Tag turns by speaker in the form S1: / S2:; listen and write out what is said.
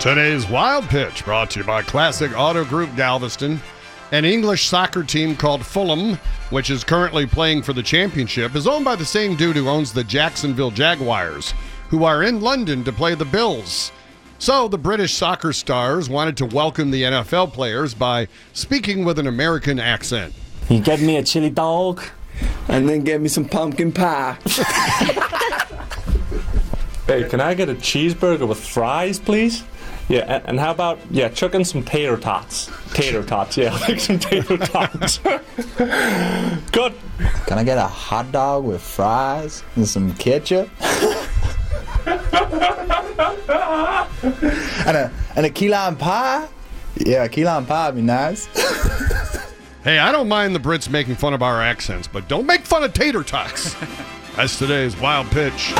S1: Today's Wild Pitch brought to you by Classic Auto Group Galveston. An English soccer team called Fulham, which is currently playing for the championship, is owned by the same dude who owns the Jacksonville Jaguars, who are in London to play the Bills. So the British soccer stars wanted to welcome the NFL players by speaking with an American accent.
S2: You get me a chili dog?
S3: and then get me some pumpkin pie.
S2: Hey, can I get a cheeseburger with fries, please? Yeah, and, and how about yeah, chuck in some tater tots. Tater tots, yeah, like some tater tots. Good.
S4: Can I get a hot dog with fries and some ketchup? and a and a key lime pie? Yeah, a key lime pie would be nice.
S1: Hey, I don't mind the Brits making fun of our accents, but don't make fun of tater tots. That's today's Wild Pitch.